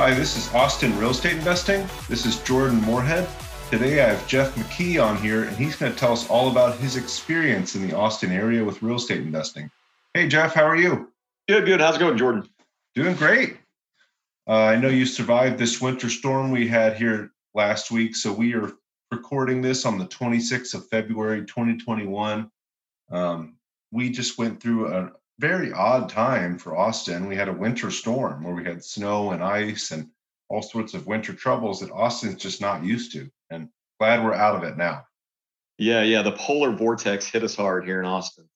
Hi, this is Austin Real Estate Investing. This is Jordan Moorhead. Today I have Jeff McKee on here, and he's going to tell us all about his experience in the Austin area with real estate investing. Hey, Jeff, how are you? Good, good. How's it going, Jordan? Doing great. Uh, I know you survived this winter storm we had here last week. So we are recording this on the 26th of February, 2021. Um, we just went through a, very odd time for Austin. We had a winter storm where we had snow and ice and all sorts of winter troubles that Austin's just not used to. And glad we're out of it now. Yeah, yeah. The polar vortex hit us hard here in Austin.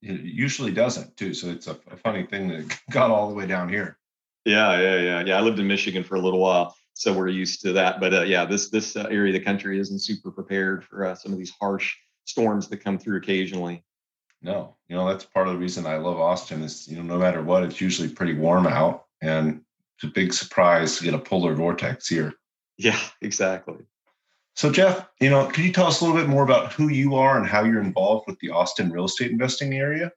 It usually doesn't too. So it's a, a funny thing that got all the way down here. Yeah, yeah, yeah, yeah. I lived in Michigan for a little while, so we're used to that. But uh, yeah, this this uh, area of the country isn't super prepared for uh, some of these harsh storms that come through occasionally. No, you know, that's part of the reason I love Austin is, you know, no matter what, it's usually pretty warm out and it's a big surprise to get a polar vortex here. Yeah, exactly. So, Jeff, you know, can you tell us a little bit more about who you are and how you're involved with the Austin real estate investing area?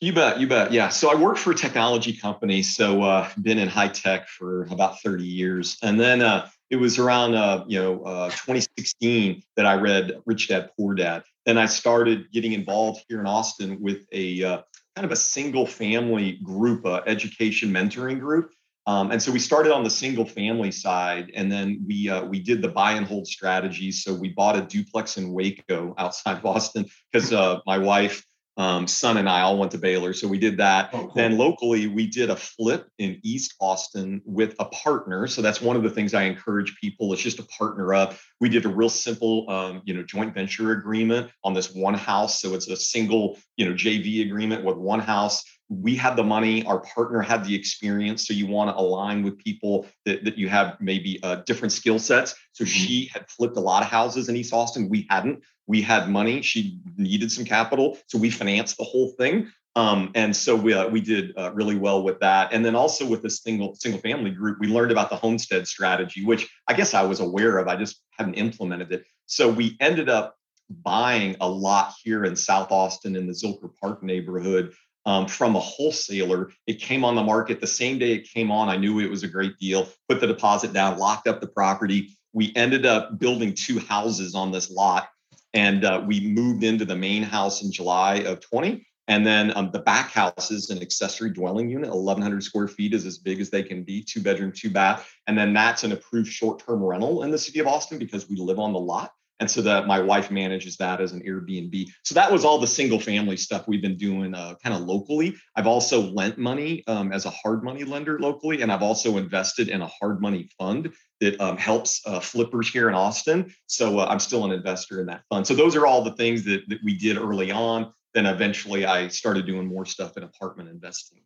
You bet, you bet. Yeah. So I work for a technology company. So uh been in high tech for about 30 years. And then uh it was around uh, you know uh, 2016 that I read Rich Dad Poor Dad. Then I started getting involved here in Austin with a uh, kind of a single family group, uh, education mentoring group. Um, and so we started on the single family side, and then we uh, we did the buy and hold strategy. So we bought a duplex in Waco outside of Austin because uh, my wife um, son and I all went to Baylor, so we did that. Oh, cool. Then locally, we did a flip in East Austin with a partner. So that's one of the things I encourage people. It's just to partner up. We did a real simple, um, you know, joint venture agreement on this one house. So it's a single, you know, JV agreement with one house we had the money our partner had the experience so you want to align with people that, that you have maybe uh, different skill sets. So mm-hmm. she had flipped a lot of houses in east austin. We hadn't. We had money. She needed some capital. So we financed the whole thing. Um, and so we, uh, we did uh, really well with that. And then also with this single single family group we learned about the homestead strategy which i guess i was aware of. I just hadn't implemented it. So we ended up buying a lot here in south austin in the zilker park neighborhood um, from a wholesaler. It came on the market the same day it came on. I knew it was a great deal, put the deposit down, locked up the property. We ended up building two houses on this lot and uh, we moved into the main house in July of 20. And then um, the back house is an accessory dwelling unit, 1,100 square feet is as big as they can be, two bedroom, two bath. And then that's an approved short term rental in the city of Austin because we live on the lot. And so that my wife manages that as an Airbnb. So that was all the single family stuff we've been doing uh, kind of locally. I've also lent money um, as a hard money lender locally, and I've also invested in a hard money fund that um, helps uh, flippers here in Austin. So uh, I'm still an investor in that fund. So those are all the things that, that we did early on. Then eventually I started doing more stuff in apartment investing.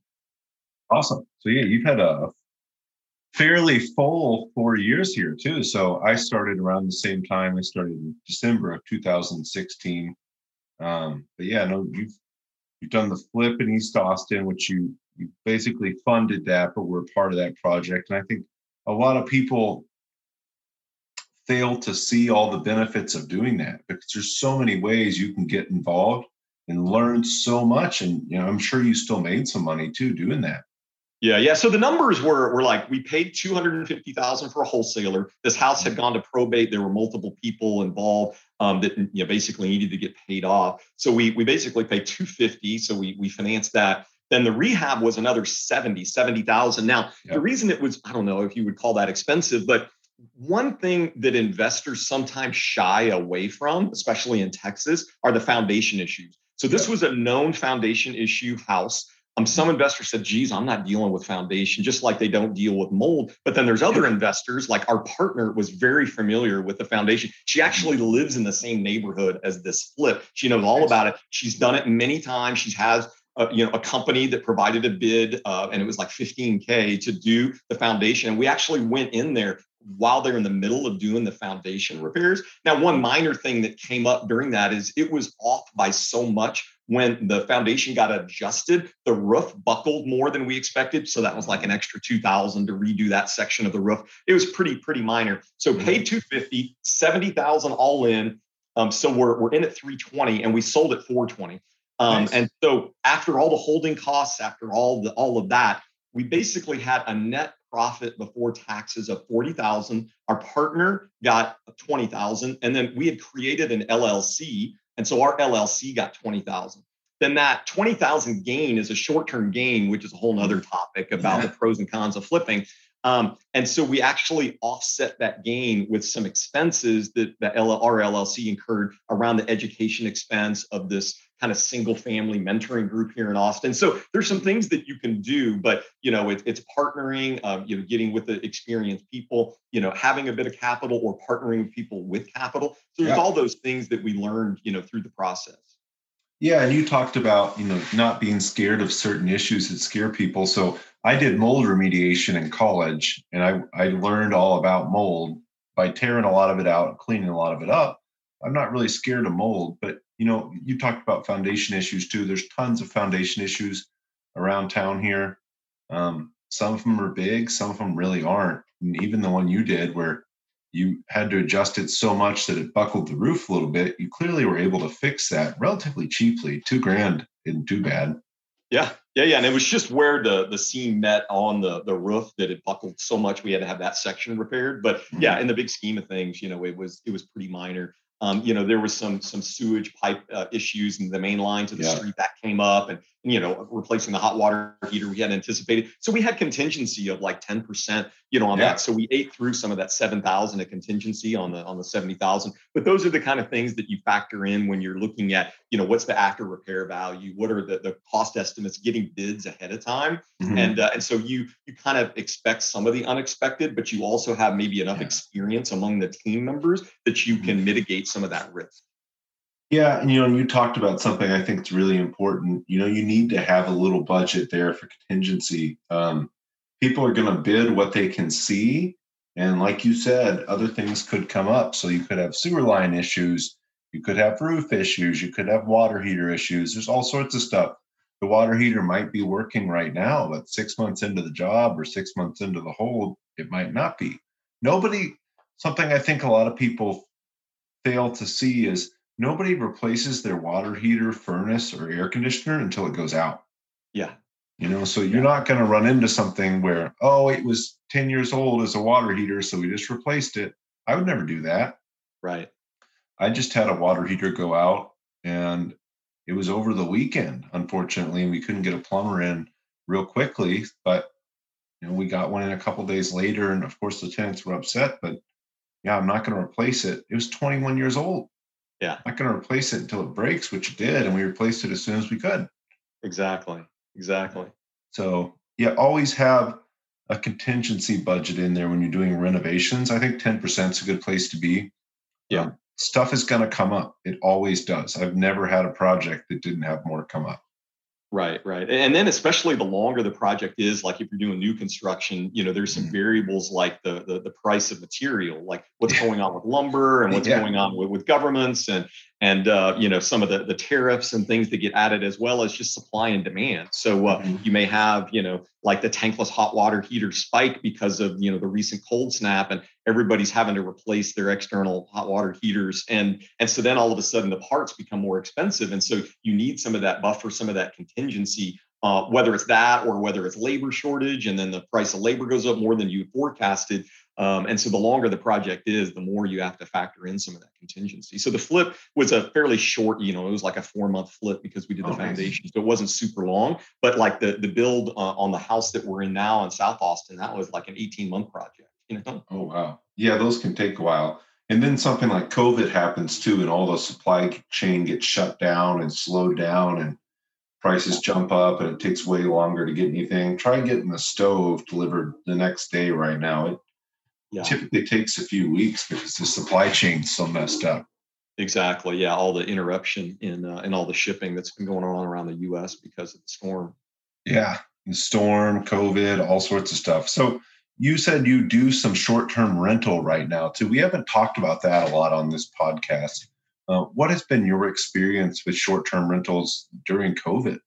Awesome. So yeah, you've had a fairly full four years here too. So I started around the same time. I started in December of 2016. Um, but yeah, no, you've you've done the flip in East Austin, which you you basically funded that, but we're part of that project. And I think a lot of people fail to see all the benefits of doing that because there's so many ways you can get involved and learn so much. And you know, I'm sure you still made some money too doing that. Yeah, yeah. So the numbers were were like we paid two hundred and fifty thousand for a wholesaler. This house had gone to probate. There were multiple people involved um, that you know basically needed to get paid off. So we we basically paid two fifty. So we we financed that. Then the rehab was another 70, 70,000. Now, yep. the reason it was, I don't know if you would call that expensive, but one thing that investors sometimes shy away from, especially in Texas, are the foundation issues. So this was a known foundation issue house. Um, some investors said, geez, I'm not dealing with foundation, just like they don't deal with mold. But then there's other investors, like our partner was very familiar with the foundation. She actually lives in the same neighborhood as this flip. She knows all about it. She's done it many times. She has uh, you know, a company that provided a bid, uh, and it was like 15k to do the foundation. And we actually went in there while they're in the middle of doing the foundation repairs. Now, one minor thing that came up during that is it was off by so much when the foundation got adjusted, the roof buckled more than we expected. So that was like an extra 2000 to redo that section of the roof. It was pretty, pretty minor. So mm-hmm. paid 250, 70,000 all in. Um, so we're, we're in at 320 and we sold at 420. Um, nice. And so after all the holding costs, after all the all of that, we basically had a net profit before taxes of 40,000. Our partner got 20,000 and then we had created an LLC and so our LLC got 20,000. Then that 20,000 gain is a short-term gain, which is a whole other topic about yeah. the pros and cons of flipping. Um, and so we actually offset that gain with some expenses that the L- our LLC incurred around the education expense of this kind of single family mentoring group here in Austin. So there's some things that you can do, but you know, it, it's partnering, um, you know, getting with the experienced people, you know, having a bit of capital or partnering with people with capital. So there's yeah. all those things that we learned, you know, through the process. Yeah, and you talked about, you know, not being scared of certain issues that scare people. So I did mold remediation in college and I, I learned all about mold by tearing a lot of it out, cleaning a lot of it up. I'm not really scared of mold, but you know, you talked about foundation issues too. There's tons of foundation issues around town here. Um, some of them are big, some of them really aren't. And even the one you did where you had to adjust it so much that it buckled the roof a little bit, you clearly were able to fix that relatively cheaply. Two grand isn't too bad. Yeah, yeah, yeah. And it was just where the the seam met on the the roof that it buckled so much we had to have that section repaired. But mm-hmm. yeah, in the big scheme of things, you know, it was it was pretty minor. Um, you know, there was some some sewage pipe uh, issues in the main line to the yeah. street that came up, and you know, replacing the hot water heater we hadn't anticipated. So we had contingency of like 10%, you know, on yeah. that. So we ate through some of that 7,000 of contingency on the on the 70,000. But those are the kind of things that you factor in when you're looking at, you know, what's the after repair value? What are the, the cost estimates? Getting bids ahead of time, mm-hmm. and uh, and so you you kind of expect some of the unexpected, but you also have maybe enough yeah. experience among the team members that you can mm-hmm. mitigate some of that risk. Yeah, and you know, you talked about something I think is really important. You know, you need to have a little budget there for contingency. Um, people are going to bid what they can see, and like you said, other things could come up. So you could have sewer line issues, you could have roof issues, you could have water heater issues. There's all sorts of stuff. The water heater might be working right now, but six months into the job or six months into the hold, it might not be. Nobody. Something I think a lot of people fail to see is nobody replaces their water heater, furnace, or air conditioner until it goes out. Yeah. You know, so you're not going to run into something where, oh, it was 10 years old as a water heater, so we just replaced it. I would never do that. Right. I just had a water heater go out and it was over the weekend, unfortunately. We couldn't get a plumber in real quickly, but you know, we got one in a couple days later, and of course the tenants were upset, but yeah, I'm not going to replace it. It was 21 years old. Yeah. I'm not going to replace it until it breaks, which it did. And we replaced it as soon as we could. Exactly. Exactly. So, yeah, always have a contingency budget in there when you're doing renovations. I think 10% is a good place to be. Yeah. Um, stuff is going to come up. It always does. I've never had a project that didn't have more come up. Right, right. And then especially the longer the project is, like if you're doing new construction, you know, there's some mm-hmm. variables like the, the, the price of material, like what's going on with lumber and what's yeah. going on with, with governments and and uh, you know some of the, the tariffs and things that get added as well as just supply and demand so uh, mm-hmm. you may have you know like the tankless hot water heater spike because of you know the recent cold snap and everybody's having to replace their external hot water heaters. And and so then all of a sudden the parts become more expensive. And so you need some of that buffer some of that contingency uh, whether it's that or whether it's labor shortage and then the price of labor goes up more than you forecasted um, and so the longer the project is, the more you have to factor in some of that contingency. So the flip was a fairly short, you know, it was like a four month flip because we did the oh, foundation. Nice. So it wasn't super long, but like the, the build uh, on the house that we're in now in South Austin, that was like an 18 month project, you know? Oh, wow. Yeah, those can take a while. And then something like COVID happens too, and all the supply chain gets shut down and slowed down and prices jump up and it takes way longer to get anything. Try getting the stove delivered the next day right now. It yeah. typically takes a few weeks because the supply chain's so messed up. Exactly. Yeah, all the interruption in uh, in all the shipping that's been going on around the U.S. because of the storm. Yeah, the storm, COVID, all sorts of stuff. So you said you do some short-term rental right now too. We haven't talked about that a lot on this podcast. Uh, what has been your experience with short-term rentals during COVID?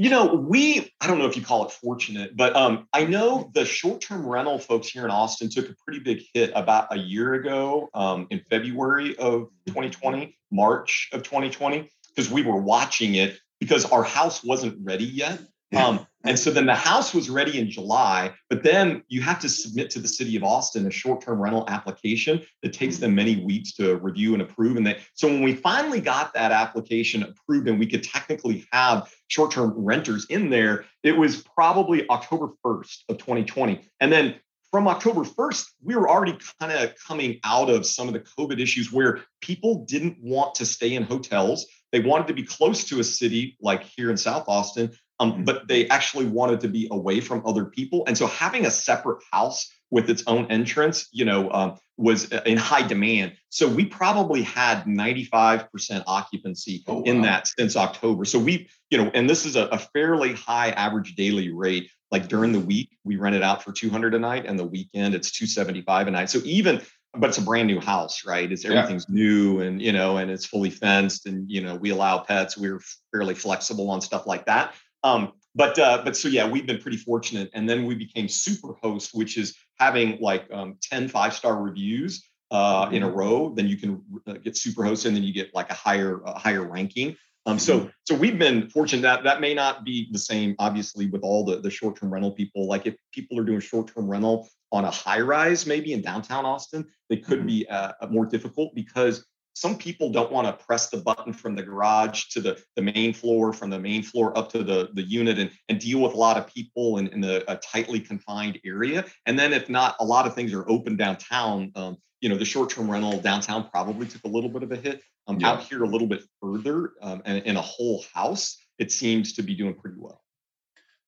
You know, we, I don't know if you call it fortunate, but um, I know the short term rental folks here in Austin took a pretty big hit about a year ago um, in February of 2020, March of 2020, because we were watching it because our house wasn't ready yet. Um, and so then the house was ready in July, but then you have to submit to the city of Austin a short-term rental application that takes them many weeks to review and approve. And they, so when we finally got that application approved and we could technically have short-term renters in there, it was probably October 1st of 2020. And then from October 1st, we were already kind of coming out of some of the COVID issues where people didn't want to stay in hotels. They wanted to be close to a city like here in South Austin, um, mm-hmm. but they actually wanted to be away from other people. And so having a separate house with its own entrance, you know, um, was uh, in high demand. So we probably had 95% occupancy oh, wow. in that since October. So we, you know, and this is a, a, fairly high average daily rate. Like during the week, we rent it out for 200 a night, and the weekend it's 275 a night. So even but it's a brand new house, right? It's everything's yeah. new and you know, and it's fully fenced, and you know, we allow pets. We're fairly flexible on stuff like that. Um, but uh, but so yeah, we've been pretty fortunate, and then we became super host, which is having like um, 10 five star reviews uh, in a mm-hmm. row. Then you can uh, get Superhost, and then you get like a higher a higher ranking. Um, so mm-hmm. so we've been fortunate that that may not be the same, obviously, with all the the short term rental people. Like if people are doing short term rental on a high rise, maybe in downtown Austin, they could mm-hmm. be uh, more difficult because some people don't want to press the button from the garage to the, the main floor, from the main floor up to the, the unit and, and deal with a lot of people in, in a, a tightly confined area. And then if not, a lot of things are open downtown. Um, you know, the short-term rental downtown probably took a little bit of a hit. Um, yeah. Out here a little bit further um, and in a whole house, it seems to be doing pretty well.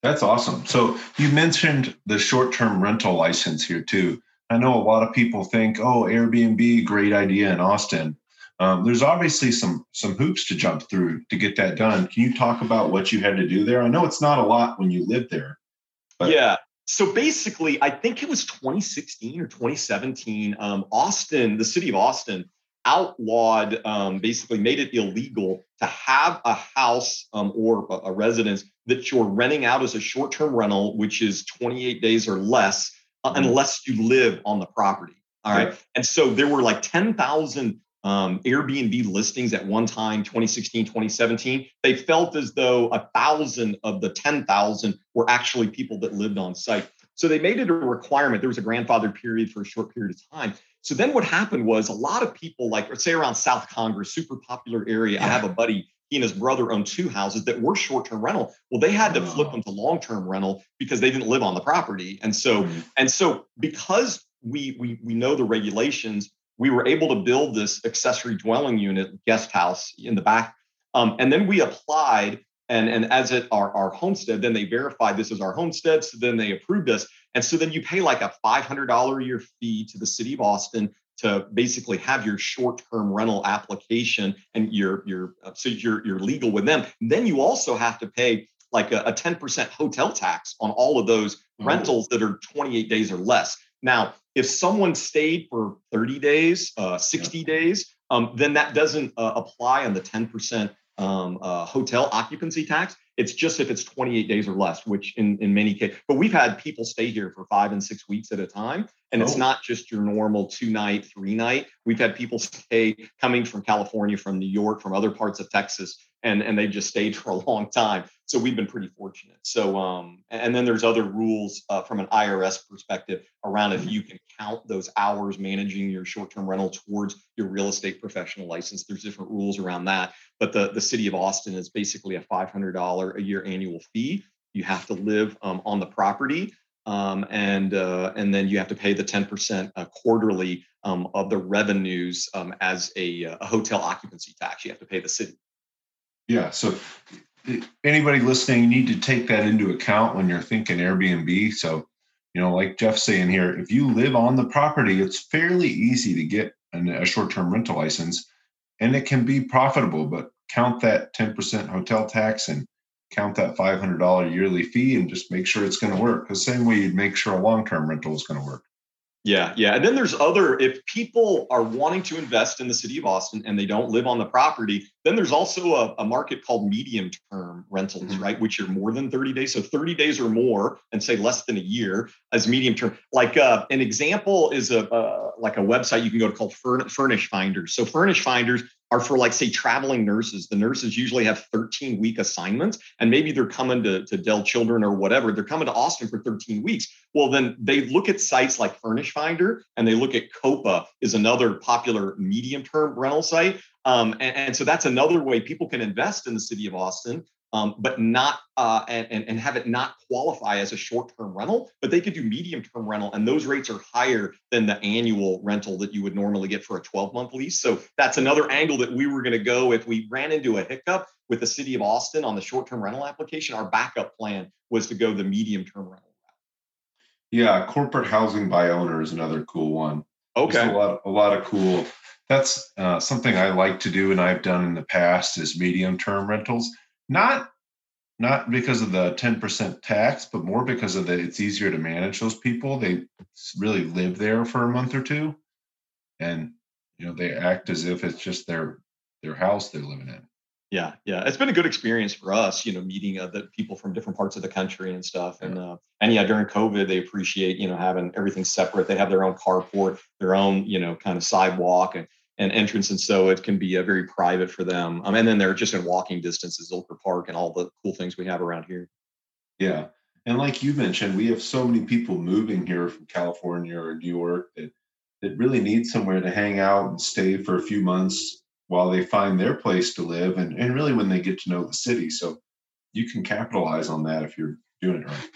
That's awesome. So you mentioned the short-term rental license here too. I know a lot of people think, oh, Airbnb, great idea in Austin. Um, there's obviously some some hoops to jump through to get that done. Can you talk about what you had to do there? I know it's not a lot when you live there. But. Yeah. So basically, I think it was 2016 or 2017. Um, Austin, the city of Austin, outlawed, um, basically made it illegal to have a house um, or a, residence that you're renting out as a short-term rental, which is 28 days or less, uh, mm-hmm. unless you live on the property. All right. And so there were like 10,000 um, Airbnb listings at one time, 2016, 2017, they felt as though a thousand of the 10,000 were actually people that lived on site. So they made it a requirement. There was a grandfather period for a short period of time. So then what happened was a lot of people, like say around South Congress, super popular area. Yeah. I have a buddy, he and his brother own two houses that were short-term rental. Well, they had to flip oh. them to long-term rental because they didn't live on the property. And so, mm-hmm. and so because we we we know the regulations, we were able to build this accessory dwelling unit guest house in the back. Um, and then we applied, and, and as it our, our homestead, then they verified this is our homestead. So then they approved us. And so then you pay like a $500 a year fee to the city of Austin to basically have your short-term rental application and you're you're uh, so you're you're legal with them. Then you also have to pay like a, a 10% hotel tax on all of those oh. rentals that are 28 days or less. Now, if someone stayed for 30 days, uh, 60 yeah. days, um, then that doesn't uh, apply on the 10% um, uh, hotel occupancy tax. It's just if it's 28 days or less, which in, in many cases, but we've had people stay here for five and six weeks at a time. And oh. it's not just your normal two night, three night. We've had people stay coming from California, from New York, from other parts of Texas, and, and they've just stayed for a long time. So we've been pretty fortunate. So, um, and then there's other rules uh, from an IRS perspective around if mm-hmm. you can count those hours managing your short term rental towards your real estate professional license. There's different rules around that. But the, the city of Austin is basically a $500 a year annual fee. You have to live um, on the property. Um, and uh, and then you have to pay the 10% uh, quarterly um, of the revenues um, as a, a, hotel occupancy tax. You have to pay the city. Yeah. So eh, anybody listening, you need to take that into account when you're thinking Airbnb. So, you know, like Jeff's saying here, if you live on the property, it's fairly easy to get an, a short-term rental license, and it can be profitable. But count that 10% hotel tax, and count that $500 yearly fee and just make sure it's going to work. The same way you'd make sure a long term rental is going to work. Yeah, yeah. And then there's other, if people are wanting to invest in the city of Austin and they don't live on the property, then there's also a, a market called medium term rentals, mm-hmm. right? Which are more than 30 days. So 30 days or more and say less than a year as medium term. Like uh, an example is a uh, like a website you can go to called Furnish Finders. So Furnish Finders are for like say traveling nurses the nurses usually have 13 week assignments and maybe they're coming to, to dell children or whatever they're coming to austin for 13 weeks well then they look at sites like furnish finder and they look at copa is another popular medium term rental site um, and, and so that's another way people can invest in the city of austin um, but not uh, and, and have it not qualify as a short-term rental, but they could do medium-term rental, and those rates are higher than the annual rental that you would normally get for a 12-month lease. So that's another angle that we were going to go if we ran into a hiccup with the city of Austin on the short-term rental application. Our backup plan was to go the medium-term rental. Yeah, corporate housing by owner is another cool one. Okay, a lot, a lot of cool. That's uh, something I like to do, and I've done in the past is medium-term rentals not not because of the 10% tax, but more because of that it's easier to manage those people. They really live there for a month or two. And you know, they act as if it's just their their house they're living in. Yeah, yeah, it's been a good experience for us, you know, meeting uh, the people from different parts of the country and stuff. And uh, and yeah, during COVID, they appreciate you know having everything separate. They have their own carport, their own you know kind of sidewalk, and and entrance, and so it can be a uh, very private for them. Um, and then they're just in walking distance is Zilker Park and all the cool things we have around here. Yeah, and like you mentioned, we have so many people moving here from California or New York that that really need somewhere to hang out and stay for a few months while they find their place to live, and and really when they get to know the city. So you can capitalize on that if you're doing it right.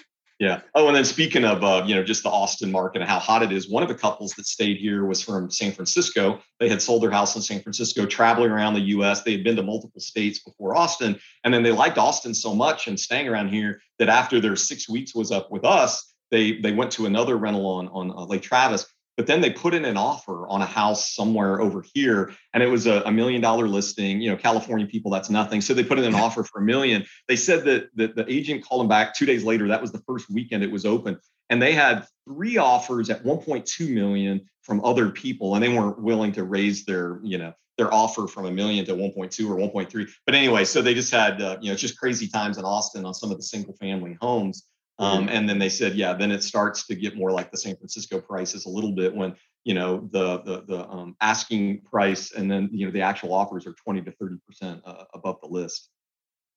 Yeah. Oh, and then speaking of uh, you know just the Austin market and how hot it is, one of the couples that stayed here was from San Francisco. They had sold their house in San Francisco, traveling around the U.S. They had been to multiple states before Austin, and then they liked Austin so much and staying around here that after their six weeks was up with us, they they went to another rental on on uh, Lake Travis but then they put in an offer on a house somewhere over here and it was a, a, million dollar listing you know california people that's nothing. So they put in an offer for a million. They said that, that the agent called them back two days later. That was the first weekend it was open. And they had three offers at 1.2 million from other people and they weren't willing to raise their you know their offer from a million to 1.2 or 1.3 but anyway so they just had uh, you know it's just crazy times in austin on some of the single family homes um, and then they said, yeah, then it starts to get more like the San Francisco prices a little bit when you know the the the um, asking price and then you know the actual offers are 20 to 30 percent uh, above the list.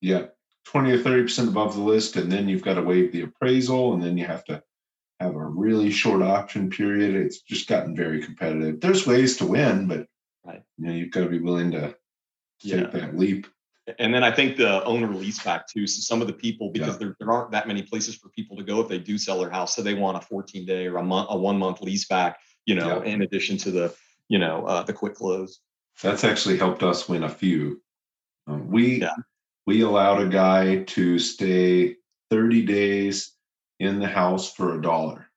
Yeah, 20 or 30 percent above the list, and then you've got to waive the appraisal, and then you have to have a really short option period. It's just gotten very competitive. There's ways to win, but right. you know you've got to be willing to take yeah. that leap and then I think the owner lease back too. So some of the people, because yeah. there, there aren't that many places for people to go if they do sell their house, so they want a 14 day or a month, a one month lease back. You know, yeah. in addition to the, you know, uh, the quick close. That's actually helped us win a few. Um, we yeah. we allowed a guy to stay 30 days in the house for a dollar.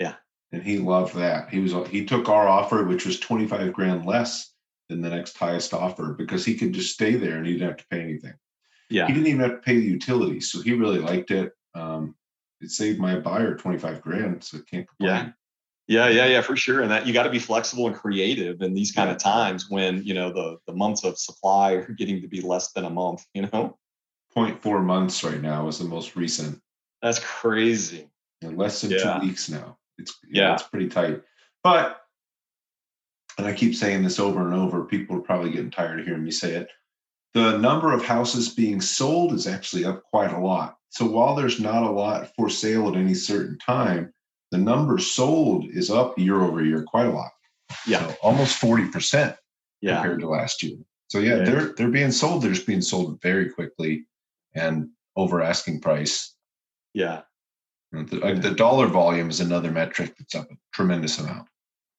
Yeah, and he loved that. He was he took our offer, which was 25 grand less than the next highest offer because he could just stay there and he didn't have to pay anything. Yeah. He didn't even have to pay the utilities. So he really liked it. Um, it saved my buyer 25 grand. So can't complain. Yeah. Yeah, yeah, yeah, for sure. And that you got to be flexible and creative in these kind of times when, you know, the the months of supply are getting to be less than a month, you know? 0.4 months right now is the most recent. That's crazy. And less than yeah. two weeks now. It's yeah, it's pretty tight. But and I keep saying this over and over, people are probably getting tired of hearing me say it. The number of houses being sold is actually up quite a lot. So while there's not a lot for sale at any certain time, the number sold is up year over year quite a lot. Yeah. So almost 40% yeah. compared to last year. So yeah, yeah, they're they're being sold. They're just being sold very quickly and over asking price. Yeah. The, the dollar volume is another metric that's up a tremendous amount.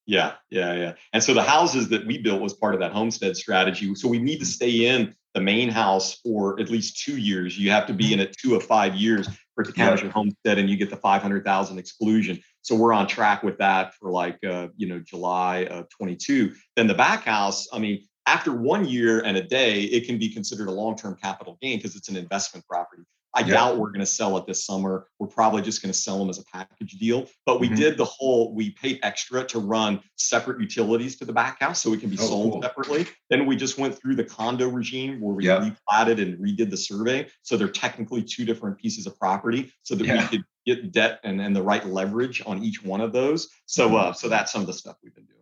Yeah, yeah, yeah. And so the houses that we built was part of that homestead strategy. So we need to stay in the main house for at least two years. You have to be in it two of five years for it to count as your homestead, and you get the five hundred thousand exclusion. So we're on track with that for like uh, you know July of twenty two. Then the back house, I mean, after one year and a day, it can be considered a long term capital gain because it's an investment property. I yep. doubt we're going to sell it this summer. We're probably just going to sell them as a package deal. But we mm-hmm. did the whole, we paid extra to run separate utilities to the back house so it can be oh, sold cool. separately. Then we just went through the condo regime where we yep. replatted and redid the survey. So they're technically two different pieces of property so that yeah. we could get debt and, and the right leverage on each one of those. So, mm-hmm. uh, so that's some of the stuff we've been doing.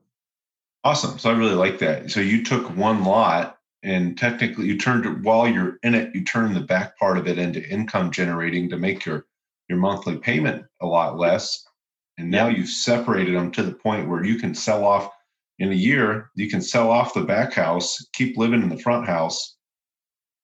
Awesome. So I really like that. So you took one lot and technically you turned it while you're in it you turn the back part of it into income generating to make your your monthly payment a lot less. And now you've separated them to the point where you can sell off in a year you can sell off the back house keep living in the front house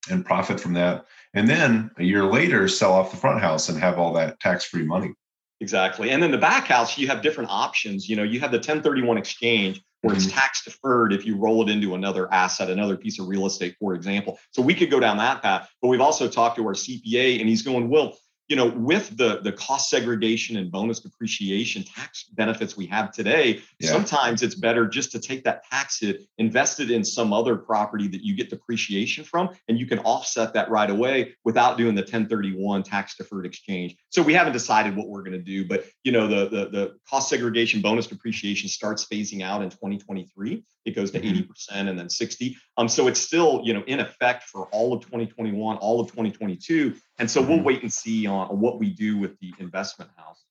and profit from that. And then a year later sell off the front house and have all that tax free money. Exactly. And then the back house you have different options. You know you have the 1031 exchange where it's mm-hmm. tax deferred if you roll it into another asset, another piece of real estate, for example. So we could go down that path. But we've also talked to our CPA, and he's going, Will, you know, with the the cost segregation and bonus depreciation tax benefits we have today, yeah. sometimes it's better just to take that tax hit, invest it in some other property that you get depreciation from, and you can offset that right away without doing the 1031 tax deferred exchange. So we haven't decided what we're going to do, but you know, the the the cost segregation bonus depreciation starts phasing out in 2023. It goes to 80% mm-hmm. and then 60. Um, so it's still, you know, in effect for all of 2021, all of 2022. And so we'll mm-hmm. wait and see on, on what we do with the investment house.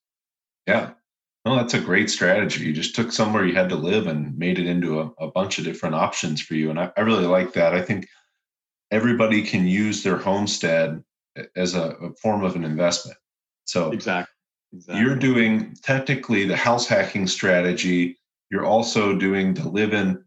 Yeah. No, that's a great strategy. You just took somewhere you had to live and made it into a, a bunch of different options for you. And I, I really like that. I think everybody can use their homestead as a, a form of an investment. So exactly. exactly. You're doing technically the house hacking strategy you're also doing the live in,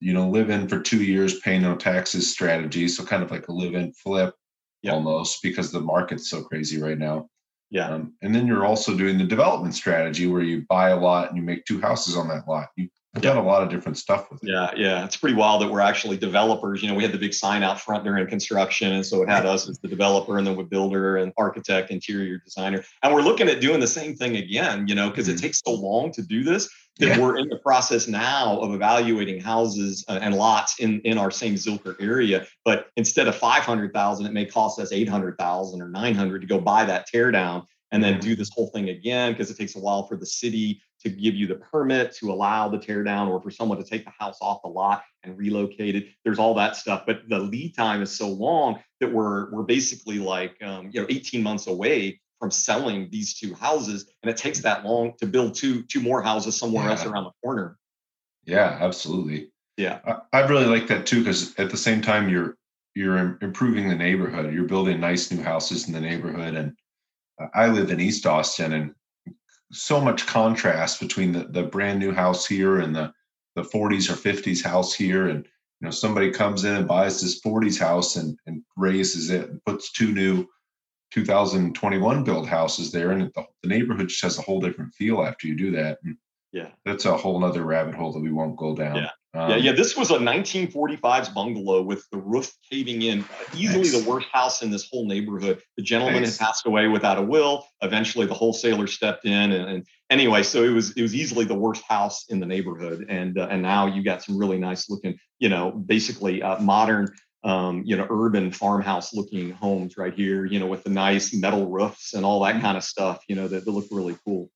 you know, live in for two years, pay no taxes strategy. So kind of like a live in flip yep. almost because the market's so crazy right now. Yeah. Um, and then you're also doing the development strategy where you buy a lot and you make two houses on that lot. You I've yeah. done a lot of different stuff with it. Yeah, yeah. It's pretty wild that we're actually developers. You know, we had the big sign out front during construction. And so it had us as the developer and then with builder and architect, interior designer. And we're looking at doing the same thing again, you know, because mm-hmm. it takes so long to do this that yeah. we're in the process now of evaluating houses uh, and lots in, in our same Zilker area. But instead of 500,000, it may cost us 800,000 or 900 to go buy that tear down and then do this whole thing again because it takes a while for the city to give you the permit to allow the tear down or for someone to take the house off the lot and relocate it. There's all that stuff, but the lead time is so long that we're we're basically like um, you know 18 months away from selling these two houses, and it takes that long to build two two more houses somewhere yeah. else around the corner. Yeah, absolutely. Yeah, I, I really like that too because at the same time you're you're improving the neighborhood. You're building nice new houses in the neighborhood, and uh, I live in East Austin, and so much contrast between the, the brand new house here and the the 40s or 50s house here and you know somebody comes in and buys this 40s house and, and raises it and puts two new 2021 build houses there and the, the neighborhood just has a whole different feel after you do that and yeah that's a whole other rabbit hole that we won't go down yeah um, yeah, yeah. This was a 1945s bungalow with the roof caving in. Easily nice. the worst house in this whole neighborhood. The gentleman nice. had passed away without a will. Eventually, the wholesaler stepped in, and, and, anyway, so it was it was easily the worst house in the neighborhood. And uh, and now you got some really nice looking, you know, basically uh, modern. Um, you know, urban farmhouse looking homes right here, you know, with the nice metal roofs and all that mm-hmm. kind of stuff, you know, that, that look really cool.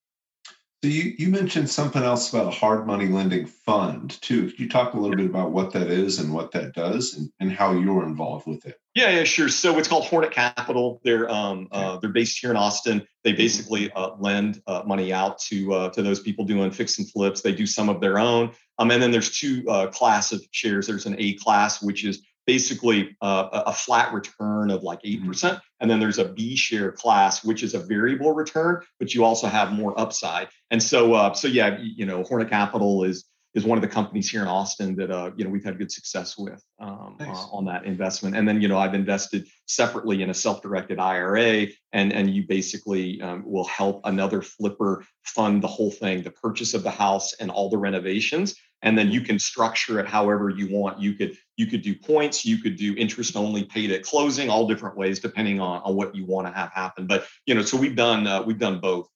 So you, you mentioned something else about a hard money lending fund too. Could you talk a little bit about what that is and what that does and, and how you're involved with it? Yeah, yeah, sure. So it's called Hornet Capital. They're um, uh, they're based here in Austin. They mm-hmm. basically uh, lend uh, money out to uh, to those people doing fix and flips. They do some of their own. Um, and then there's two uh, class of shares. There's an A class, which is basically uh, a flat return of like 8%. Mm-hmm. And then there's a B share class, which is a variable return, but you also have more upside. And so, uh, so yeah, you know, Hornet Capital is is one of the companies here in Austin that uh, you know we've had good success with um, uh, nice. uh, on that investment. And then you know I've invested separately in a self-directed IRA, and and you basically um, will help another flipper fund the whole thing, the purchase of the house and all the renovations and then you can structure it however you want. You could you could do points you could do interest only paid at closing all different ways depending on, on what you want to have happen. But you know so we've done uh, we've done both.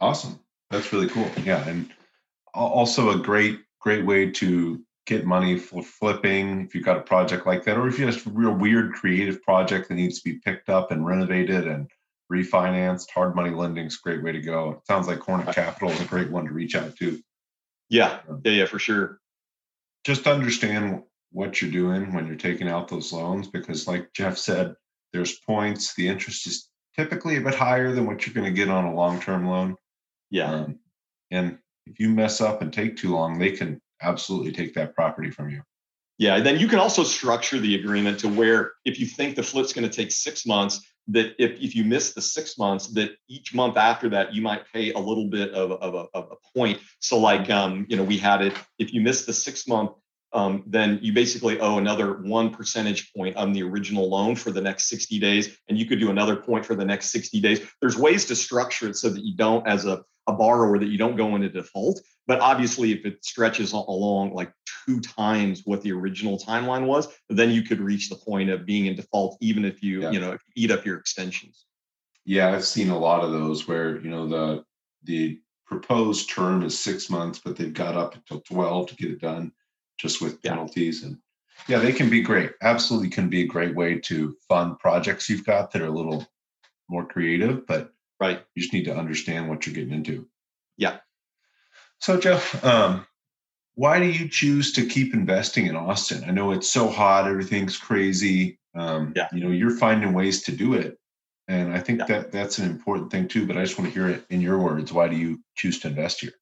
Awesome. That's really cool. Yeah and also a great great way to get money for flipping if you've got a project like that, or if you have a real weird creative project that needs to be picked up and renovated and refinanced, hard money lending is a great way to go. It sounds like Hornet Capital is a great one to reach out to. Yeah, yeah, yeah, for sure. Just understand what you're doing when you're taking out those loans because, like Jeff said, there's points. The interest is typically a bit higher than what you're going to get on a long term loan. Yeah. Um, and if you mess up and take too long, they can absolutely take that property from you. Yeah. And then you can also structure the agreement to where if you think the flip's going to take six months, that if, if you miss the six months, that each month after that, you might pay a little bit of, of, a, of a point. So, like, um, you know, we had it, if you miss the six month, um, then you basically owe another one percentage point on the original loan for the next 60 days. And you could do another point for the next 60 days. There's ways to structure it so that you don't, as a, a borrower, that you don't go into default. But obviously, if it stretches along like two times what the original timeline was, then you could reach the point of being in default, even if you, yeah. you know, eat up your extensions. Yeah, I've seen a lot of those where, you know, the the proposed term is six months, but they've got up until 12 to get it done just with penalties and yeah they can be great absolutely can be a great way to fund projects you've got that are a little more creative but right you just need to understand what you're getting into yeah so jeff um, why do you choose to keep investing in austin i know it's so hot everything's crazy um, yeah. you know you're finding ways to do it and i think yeah. that that's an important thing too but i just want to hear it in your words why do you choose to invest here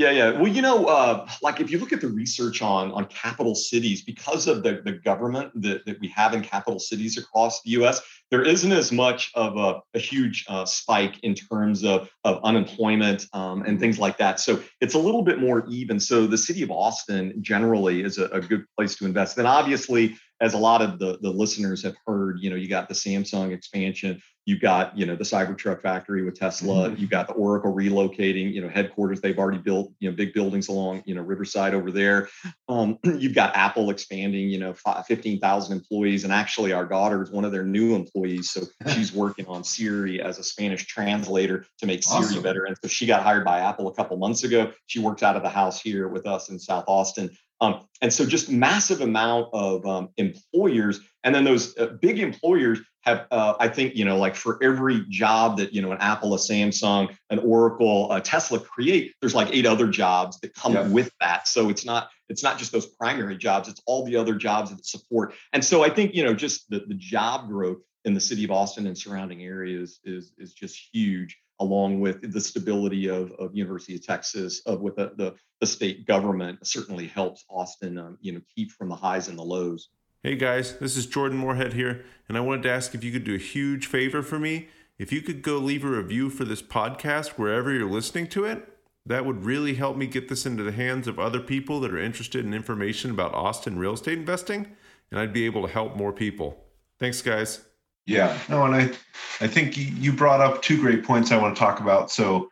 yeah, yeah. Well, you know, uh, like if you look at the research on on capital cities, because of the, the government that, that we have in capital cities across the U.S., there isn't as much of a, a huge uh, spike in terms of, of unemployment um, and things like that. So it's a little bit more even. So the city of Austin generally is a, a good place to invest. Then obviously, as a lot of the, the listeners have heard, you know, you got the Samsung expansion, You've got, you know, the Cybertruck factory with Tesla. Mm-hmm. You've got the Oracle relocating, you know, headquarters. They've already built, you know, big buildings along, you know, Riverside over there. Um, you've got Apple expanding, you know, 15,000 employees. And actually, our daughter is one of their new employees. So she's working on Siri as a Spanish translator to make Siri better. And so she got hired by Apple a couple months ago. She works out of the house here with us in South Austin. Um, and so just massive amount of um, employers. And then those uh, big employers have uh, i think you know like for every job that you know an apple a samsung an oracle a tesla create there's like eight other jobs that come yeah. with that so it's not it's not just those primary jobs it's all the other jobs that support and so i think you know just the, the job growth in the city of austin and surrounding areas is is just huge along with the stability of, of university of texas of with the, the, the state government certainly helps austin um, you know keep from the highs and the lows Hey guys, this is Jordan Moorhead here, and I wanted to ask if you could do a huge favor for me. If you could go leave a review for this podcast wherever you're listening to it, that would really help me get this into the hands of other people that are interested in information about Austin real estate investing, and I'd be able to help more people. Thanks, guys. Yeah, no, and I, I think you brought up two great points I want to talk about. So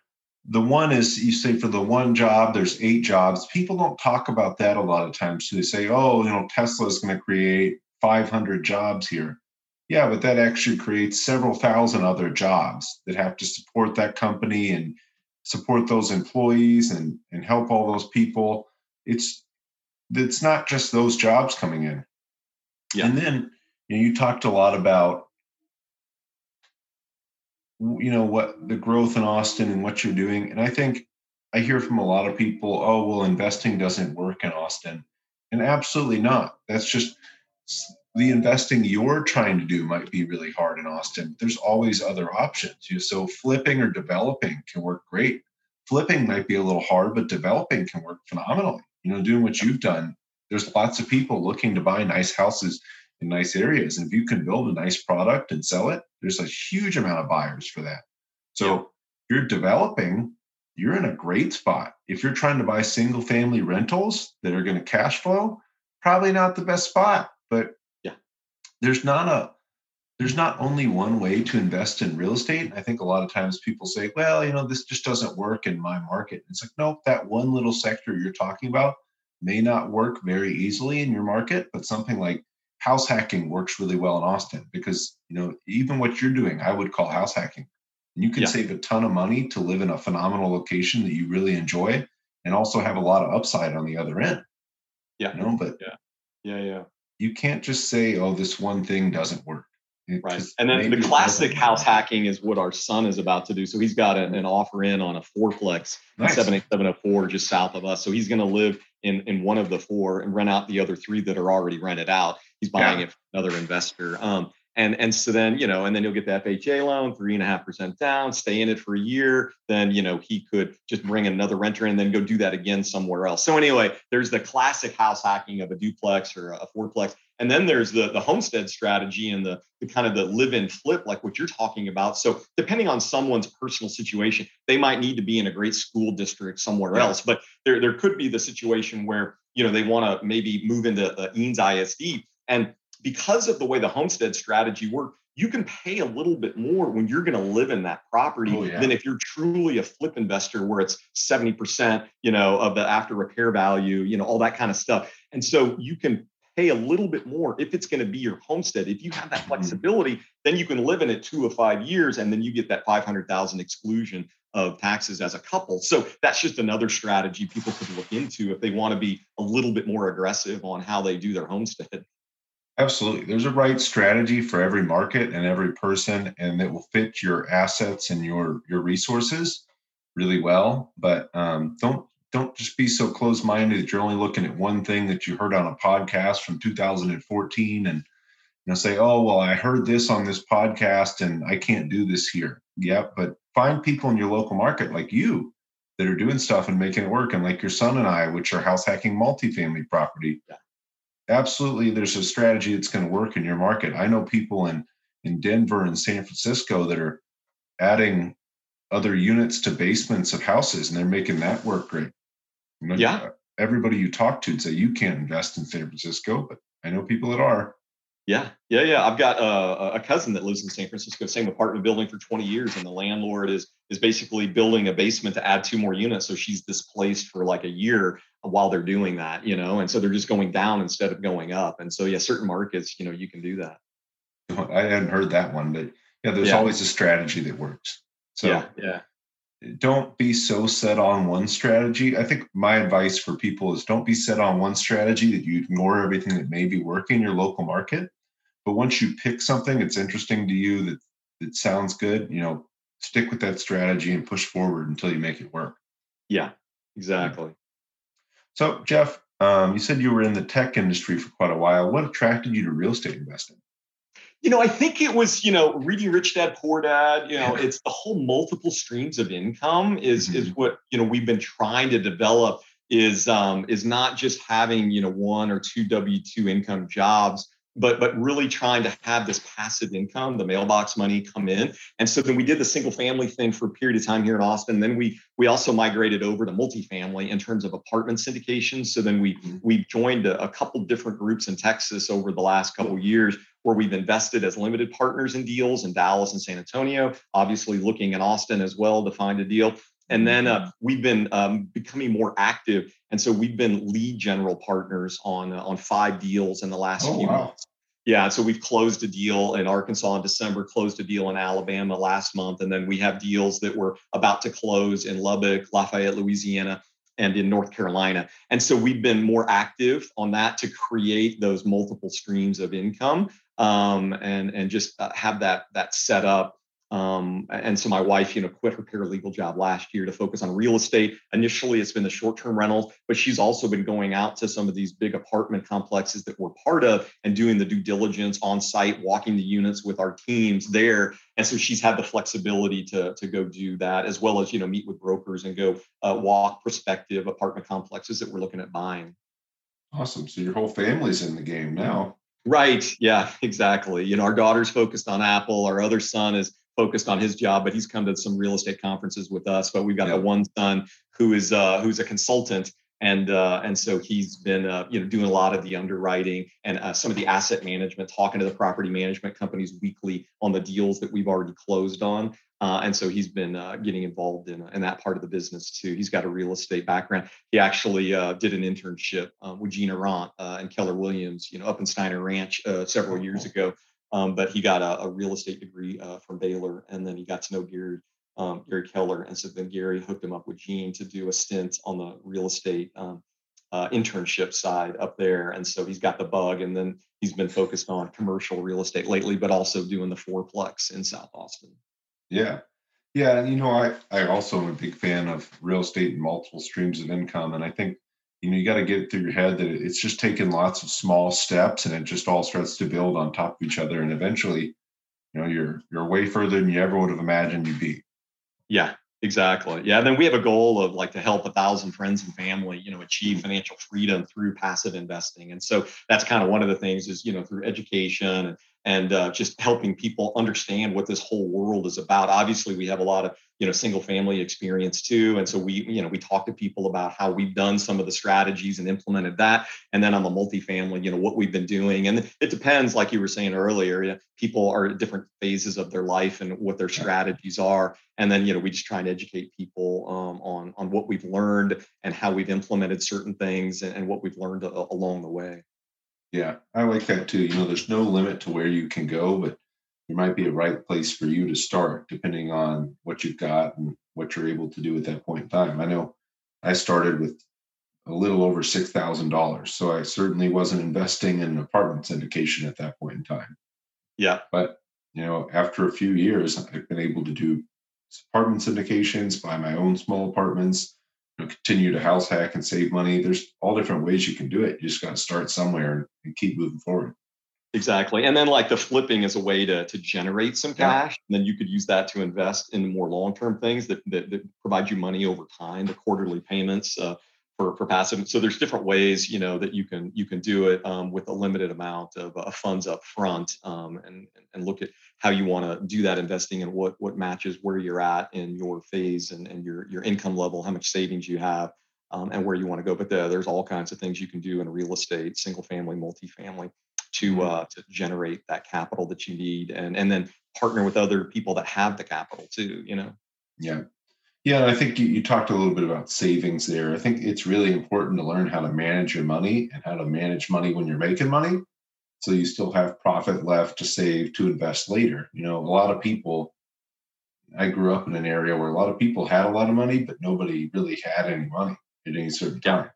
the one is you say for the one job there's eight jobs. People don't talk about that a lot of times. So they say oh you know tesla is going to create 500 jobs here. Yeah but that actually creates several thousand other jobs that have to support that company and support those employees and and help all those people. It's it's not just those jobs coming in. Yeah. and then you, know, you talked a lot about you know what the growth in austin and what you're doing and i think i hear from a lot of people oh well investing doesn't work in austin and absolutely not. That's just the investing you're trying to do might be really hard in austin there's always other options so flipping or developing can work great. Flipping might be a little hard but developing can work phenomenally. You know doing what you've done there's lots of people looking to buy nice houses in nice areas. And if you can build a nice product and sell it, there's a huge amount of buyers for that. So yeah. you're developing, you're in a great spot. If you're trying to buy single family rentals that are going to cash flow, probably not the best spot. But yeah, there's not a there's not only one way to invest in real estate. I think a lot of times people say, well, you know, this just doesn't work in my market. It's like, nope, that one little sector you're talking about may not work very easily in your market, but something like house hacking works really well in Austin because you know even what you're doing, I would call house hacking. And you can yeah. save a ton of money to live in a phenomenal location that you really enjoy, and also have a lot of upside on the other end. Yeah. You know, but yeah, yeah, yeah. You can't just say, "Oh, this one thing doesn't work." It right. And then the classic house hacking is what our son is about to do. So he's got an, an offer in on a fourplex, nice. 78704 just south of us. So he's going to live in, in one of the four and rent out the other three that are already rented out. He's buying yeah. it from another investor. Um, and, and so then, you know, and then you'll get the FHA loan, three and a half percent down, stay in it for a year. Then, you know, he could just bring another renter and then go do that again somewhere else. So anyway, there's the classic house hacking of a duplex or a fourplex. And then there's the, the homestead strategy and the, the kind of the live in flip, like what you're talking about. So depending on someone's personal situation, they might need to be in a great school district somewhere yeah. else. But there, there could be the situation where, you know, they want to maybe move into uh, Eanes ISD. And because of the way the homestead strategy works, you can pay a little bit more when you're going to live in that property oh, yeah. than if you're truly a flip investor where it's 70% you know of the after repair value you know all that kind of stuff and so you can pay a little bit more if it's going to be your homestead if you have that mm-hmm. flexibility then you can live in it two or five years and then you get that 500000 exclusion of taxes as a couple so that's just another strategy people could look into if they want to be a little bit more aggressive on how they do their homestead Absolutely. There's a right strategy for every market and every person, and it will fit your assets and your your resources really well. But um, don't don't just be so close minded that you're only looking at one thing that you heard on a podcast from 2014 and you know say, oh well, I heard this on this podcast and I can't do this here. Yeah, but find people in your local market like you that are doing stuff and making it work, and like your son and I, which are house hacking multifamily property. Yeah absolutely there's a strategy that's going to work in your market. I know people in in Denver and San Francisco that are adding other units to basements of houses and they're making that work great. You know, yeah. Uh, everybody you talk to would say you can't invest in San Francisco, but I know people that are. Yeah, yeah, yeah. I've got uh, a, a cousin that lives in San Francisco, same apartment building for 20 years, and the landlord is is basically building a basement to add two more units. So she's displaced for like a year while they're doing that, you know, and so they're just going down instead of going up. And so, yeah, certain markets, you know, you can do that. I hadn't heard that one, but yeah, there's yeah. always a strategy that works. So yeah, yeah. Don't be so set on one strategy. I think my advice for people is don't be set on one strategy that you ignore everything that may be working in your local market. But once you pick something that's interesting to you that that sounds good, you know, stick with that strategy and push forward until you make it work. Yeah, exactly. So, Jeff, um, you said you were in the tech industry for quite a while. What attracted you to real estate investing? You know, I think it was, you know, reading Rich Dad Poor Dad. You know, it's the whole multiple streams of income is mm-hmm. is what you know we've been trying to develop. Is um, is not just having you know one or two W two income jobs, but but really trying to have this passive income, the mailbox money come in. And so then we did the single family thing for a period of time here in Austin. Then we we also migrated over to multifamily in terms of apartment syndication. So then we mm-hmm. we joined a, a couple different groups in Texas over the last couple years where we've invested as limited partners in deals in Dallas and San Antonio, obviously looking in Austin as well to find a deal. And then uh, we've been um, becoming more active, and so we've been lead general partners on uh, on five deals in the last oh, few wow. months. Yeah, so we've closed a deal in Arkansas in December, closed a deal in Alabama last month, and then we have deals that we're about to close in Lubbock, Lafayette, Louisiana, and in North Carolina. And so we've been more active on that to create those multiple streams of income um, and and just uh, have that that set up um, and so my wife, you know, quit her paralegal job last year to focus on real estate. Initially, it's been the short-term rentals, but she's also been going out to some of these big apartment complexes that we're part of and doing the due diligence on site, walking the units with our teams there. And so she's had the flexibility to, to go do that, as well as you know meet with brokers and go uh, walk prospective apartment complexes that we're looking at buying. Awesome. So your whole family's in the game now. Right. Yeah, exactly. You know, our daughter's focused on Apple. Our other son is focused on his job, but he's come to some real estate conferences with us. But we've got yeah. the one son who is uh, who's a consultant, and uh, and so he's been uh, you know doing a lot of the underwriting and uh, some of the asset management, talking to the property management companies weekly on the deals that we've already closed on. Uh, and so he's been uh, getting involved in, in that part of the business too. He's got a real estate background. He actually did an internship um, with Gina Rant and Keller Williams, you know, up in Steiner Ranch several years ago um, but he got a, a real estate degree uh, from Baylor, and then he got to know Gary um, Gary Keller, and so then Gary hooked him up with Gene to do a stint on the real estate um, uh, internship side up there, and so he's got the bug. And then he's been focused on commercial real estate lately, but also doing the fourplex in South Austin. Yeah, yeah, and you know, I I also am a big fan of real estate and multiple streams of income, and I think you know you got to get it through your head that it's just taking lots of small steps, and it just all starts to build on top of each other, and eventually, you know, you're you're way further than you ever would have imagined you'd be. Yeah, exactly. Yeah, then we have a goal of like to help a thousand friends and family, you know, achieve financial freedom through passive investing, and so that's kind of one of the things is you know through education and and uh, just helping people understand what this whole world is about. Obviously, we have a lot of you know single family experience too, and so we you know we talk to people about how we've done some of the strategies and implemented that. And then on the multifamily, you know what we've been doing, and it depends, like you were saying earlier. You know, people are at different phases of their life and what their strategies are, and then you know we just try and educate people um, on on what we've learned and how we've implemented certain things and, and what we've learned a, along the way. Yeah, I like that too. You know, there's no limit to where you can go, but there might be a right place for you to start depending on what you've got and what you're able to do at that point in time. I know I started with a little over $6,000. So I certainly wasn't investing in apartment syndication at that point in time. Yeah. But, you know, after a few years, I've been able to do apartment syndications, buy my own small apartments, know, continue to house hack and save money. There's all different ways you can do it. You just got to start somewhere and, keep moving forward. Exactly. And then like the flipping is a way to, to generate some cash. Yeah. And then you could use that to invest in more long-term things that, that, that, provide you money over time, the quarterly payments, uh, for, for passive. So there's different ways, you know, that you can you can do it um, with a limited amount of uh, funds up front, um, and and look at how you want to do that investing and what what matches where you're at in your phase and, and your your income level, how much savings you have, um, and where you want to go. But the, there's all kinds of things you can do in real estate, single family, multifamily, to uh, to generate that capital that you need, and and then partner with other people that have the capital too. You know. Yeah, yeah, I think you, you talked a little bit about savings there. I think it's really important to learn how to manage your money and how to manage money when you're making money. So you still have profit left to save to invest later. You know, a lot of people, I grew up in an area where a lot of people had a lot of money, but nobody really had any money at any certain time.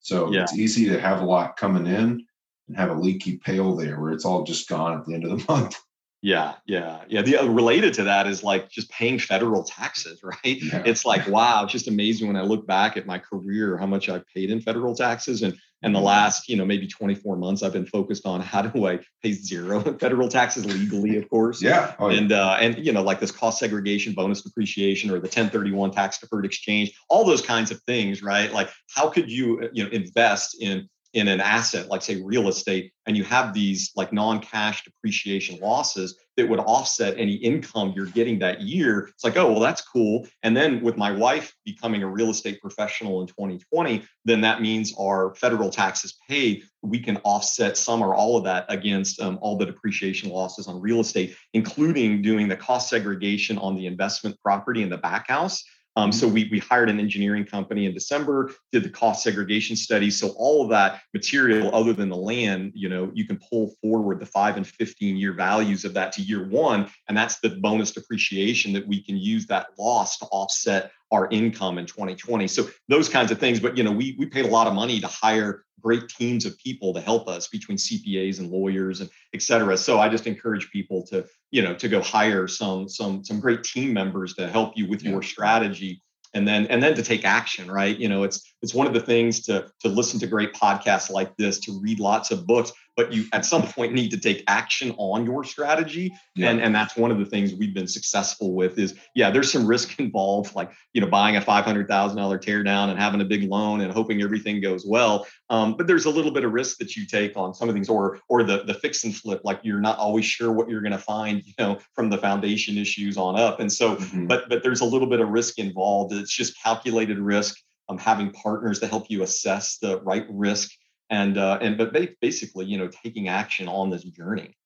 So yeah. it's easy to have a lot coming in and have a leaky pail there where it's all just gone at the end of the month. Yeah, yeah, yeah. The uh, related to that is like just paying federal taxes, right? Yeah. It's like wow, it's just amazing when I look back at my career, how much I've paid in federal taxes, and and the mm-hmm. last you know maybe 24 months I've been focused on how do I pay zero federal taxes legally, of course. Yeah. Oh, yeah. And uh, and you know like this cost segregation, bonus depreciation, or the 1031 tax deferred exchange, all those kinds of things, right? Like how could you uh, you know invest in in an asset like say real estate and you have these like non-cash depreciation losses that would offset any income you're getting that year it's like oh well that's cool. And then with my wife becoming a real estate professional in 2020 then that means our federal taxes paid we can offset some or all of that against um, all the depreciation losses on real estate including doing the cost segregation on the investment property in the back house um, so we, we hired an engineering company in December, did the cost segregation study. So all of that material, other than the land, you know, you can pull forward the five and 15 year values of that to year one. And that's the bonus depreciation that we can use that loss to offset our income in 2020. So those kinds of things. But you know, we we paid a lot of money to hire great teams of people to help us between CPAs and lawyers and et cetera. So I just encourage people to, you know, to go hire some some some great team members to help you with yeah. your strategy and then and then to take action right you know it's it's one of the things to to listen to great podcasts like this to read lots of books but you at some point need to take action on your strategy yeah. and and that's one of the things we've been successful with is yeah there's some risk involved like you know buying a $500000 teardown and having a big loan and hoping everything goes well um, but there's a little bit of risk that you take on some of these or or the the fix and flip like you're not always sure what you're going to find you know from the foundation issues on up and so mm-hmm. but but there's a little bit of risk involved it's just calculated risk um, having partners to help you assess the right risk and uh, and but basically, you know, taking action on this journey.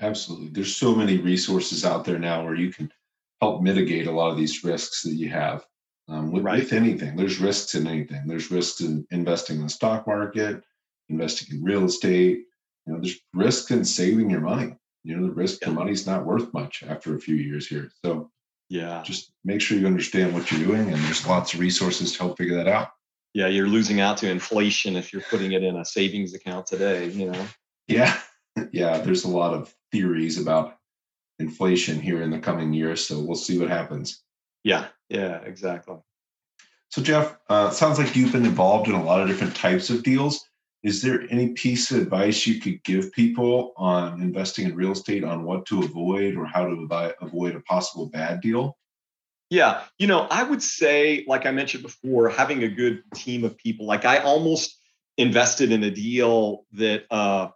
Absolutely, there's so many resources out there now where you can help mitigate a lot of these risks that you have um, with, right. with anything. There's risks in anything. There's risks in investing in the stock market, investing in real estate. You know, there's risks in saving your money. You know, the risk yeah. your money's not worth much after a few years here. So yeah, just make sure you understand what you're doing, and there's lots of resources to help figure that out. Yeah, you're losing out to inflation if you're putting it in a savings account today, you know. Yeah. Yeah, there's a lot of theories about inflation here in the coming years, so we'll see what happens. Yeah, yeah, exactly. So, Jeff, uh, sounds like you've been involved in a lot of different types of deals. Is there any piece of advice you could give people on investing in real estate on what to avoid or how to avoid a possible bad deal? Yeah, you know, I would say, like I mentioned before, having a good team of people. Like I almost invested in a deal that uh,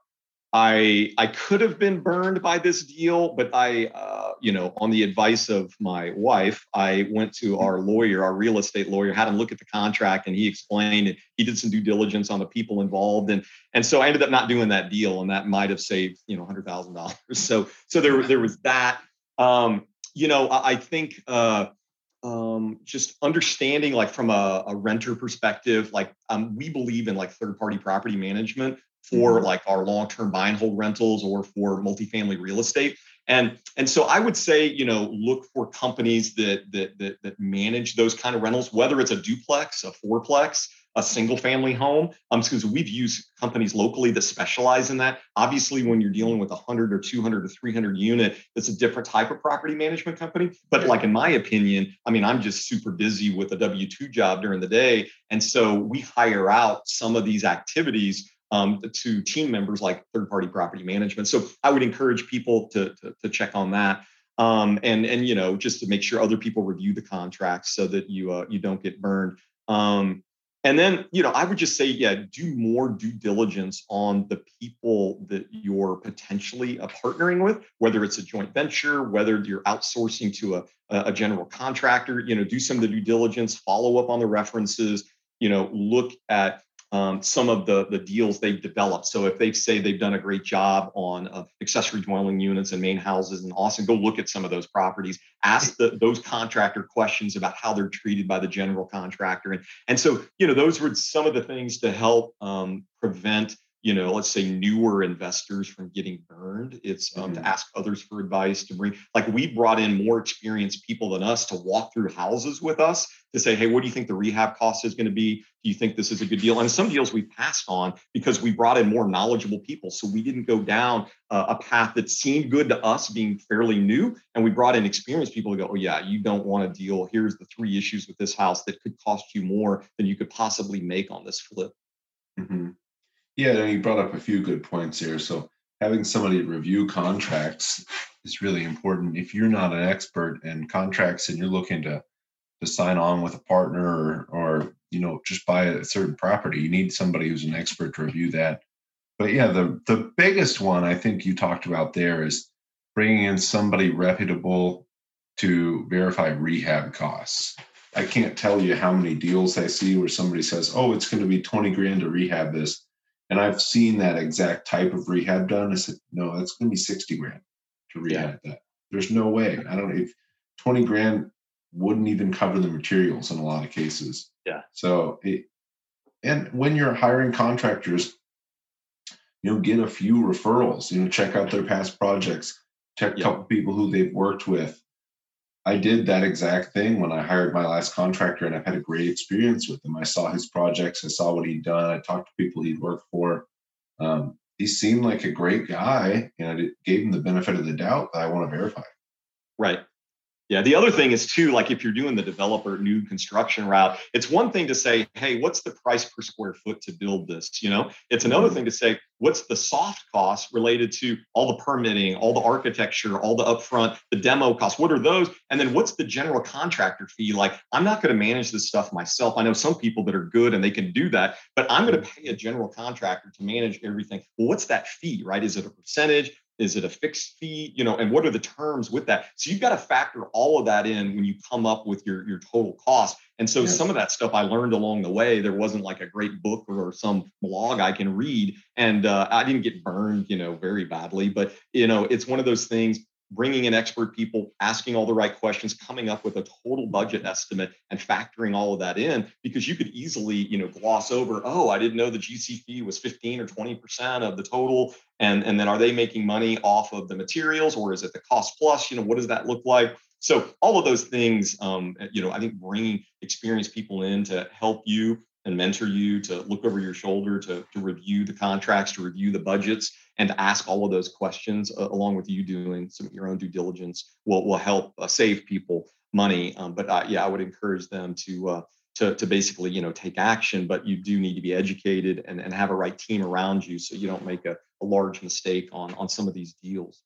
I I could have been burned by this deal, but I, uh, you know, on the advice of my wife, I went to mm-hmm. our lawyer, our real estate lawyer, had him look at the contract, and he explained it. He did some due diligence on the people involved, and and so I ended up not doing that deal, and that might have saved you know hundred thousand dollars. So so there there was that. Um, you know, I, I think. Uh, um, just understanding like from a, a renter perspective like um, we believe in like third party property management for mm-hmm. like our long-term buy and hold rentals or for multifamily real estate. And, and so I would say, you know, look for companies that, that, that, that manage those kind of rentals, whether it's a duplex, a fourplex, a single family home. Um, because we've used companies locally that specialize in that. Obviously, when you're dealing with a 100 or 200 or 300 unit, it's a different type of property management company. But like in my opinion, I mean, I'm just super busy with a W 2 job during the day. And so we hire out some of these activities um, to team members like third party property management. So I would encourage people to, to, to check on that. Um, and and you know just to make sure other people review the contracts so that you uh, you don't get burned. Um, and then you know I would just say yeah, do more due diligence on the people that you're potentially uh, partnering with, whether it's a joint venture, whether you're outsourcing to a a general contractor. You know, do some of the due diligence, follow up on the references. You know, look at um, some of the, the deals they've developed. So if they say they've done a great job on uh, accessory dwelling units and main houses in Austin, go look at some of those properties. Ask the, those contractor questions about how they're treated by the general contractor. And, and so, you know, those were some of the things to help um, prevent you know, let's say newer investors from getting burned. It's um, mm-hmm. to ask others for advice, to bring, like we brought in more experienced people than us to walk through houses with us to say, hey, what do you think the rehab cost is going to be? Do you think this is a good deal? And some deals we passed on because we brought in more knowledgeable people. So we didn't go down uh, a path that seemed good to us being fairly new. And we brought in experienced people to go, oh, yeah, you don't want to deal. Here's the three issues with this house that could cost you more than you could possibly make on this flip. Mm-hmm. Yeah, and you brought up a few good points here. So having somebody review contracts is really important. If you're not an expert in contracts and you're looking to to sign on with a partner or or you know just buy a certain property, you need somebody who's an expert to review that. But yeah, the the biggest one I think you talked about there is bringing in somebody reputable to verify rehab costs. I can't tell you how many deals I see where somebody says, "Oh, it's going to be 20 grand to rehab this." And I've seen that exact type of rehab done. I said, no, that's going to be 60 grand to rehab yeah. that. There's no way. I don't know if 20 grand wouldn't even cover the materials in a lot of cases. Yeah. So, it, and when you're hiring contractors, you know, get a few referrals, you know, check out their past projects, check a couple people who they've worked with, I did that exact thing when I hired my last contractor, and I've had a great experience with him. I saw his projects, I saw what he'd done, I talked to people he'd worked for. Um, he seemed like a great guy, and it gave him the benefit of the doubt that I want to verify. Right. Yeah. The other thing is too, like if you're doing the developer new construction route, it's one thing to say, hey, what's the price per square foot to build this? You know, it's another mm-hmm. thing to say, what's the soft cost related to all the permitting, all the architecture, all the upfront, the demo costs? What are those? And then what's the general contractor fee? Like, I'm not going to manage this stuff myself. I know some people that are good and they can do that, but I'm going to pay a general contractor to manage everything. Well, what's that fee, right? Is it a percentage? Is it a fixed fee? You know, and what are the terms with that? So you've got to factor all of that in when you come up with your, your total cost. And so some of that stuff I learned along the way. There wasn't like a great book or some blog I can read. And uh, I didn't get burned, you know, very badly. But, you know, it's one of those things bringing in expert people, asking all the right questions, coming up with a total budget estimate and factoring all of that in because you could easily, you know, gloss over, oh, I didn't know the GC fee was 15 or 20% of the total. And, and then are they making money off of the materials or is it the cost plus? You know, what does that look like? So all of those things, um, you know, I think bringing experienced people in to help you and mentor you, to look over your shoulder, to, to review the contracts, to review the budgets, and to ask all of those questions uh, along with you doing some of your own due diligence will, will help uh, save people money. Um, but uh, yeah, I would encourage them to, uh, to, to basically, you know, take action, but you do need to be educated and, and have a right team around you so you don't make a, a large mistake on, on some of these deals.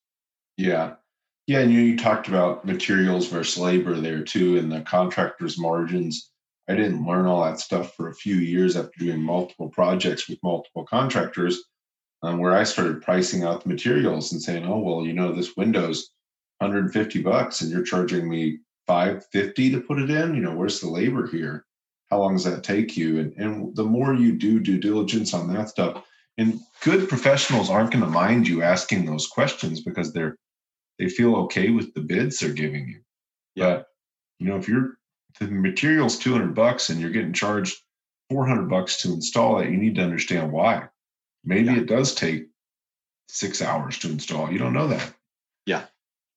Yeah. Yeah, and you, you talked about materials versus labor there too, and the contractors' margins. I didn't learn all that stuff for a few years after doing multiple projects with multiple contractors, um, where I started pricing out the materials and saying, "Oh, well, you know, this window's 150 bucks, and you're charging me 550 to put it in. You know, where's the labor here? How long does that take you? And and the more you do due diligence on that stuff, and good professionals aren't going to mind you asking those questions because they're they feel okay with the bids they're giving you. Yeah. But you know, if you're the material's 200 bucks and you're getting charged 400 bucks to install it, you need to understand why. Maybe yeah. it does take six hours to install. You don't know that. Yeah.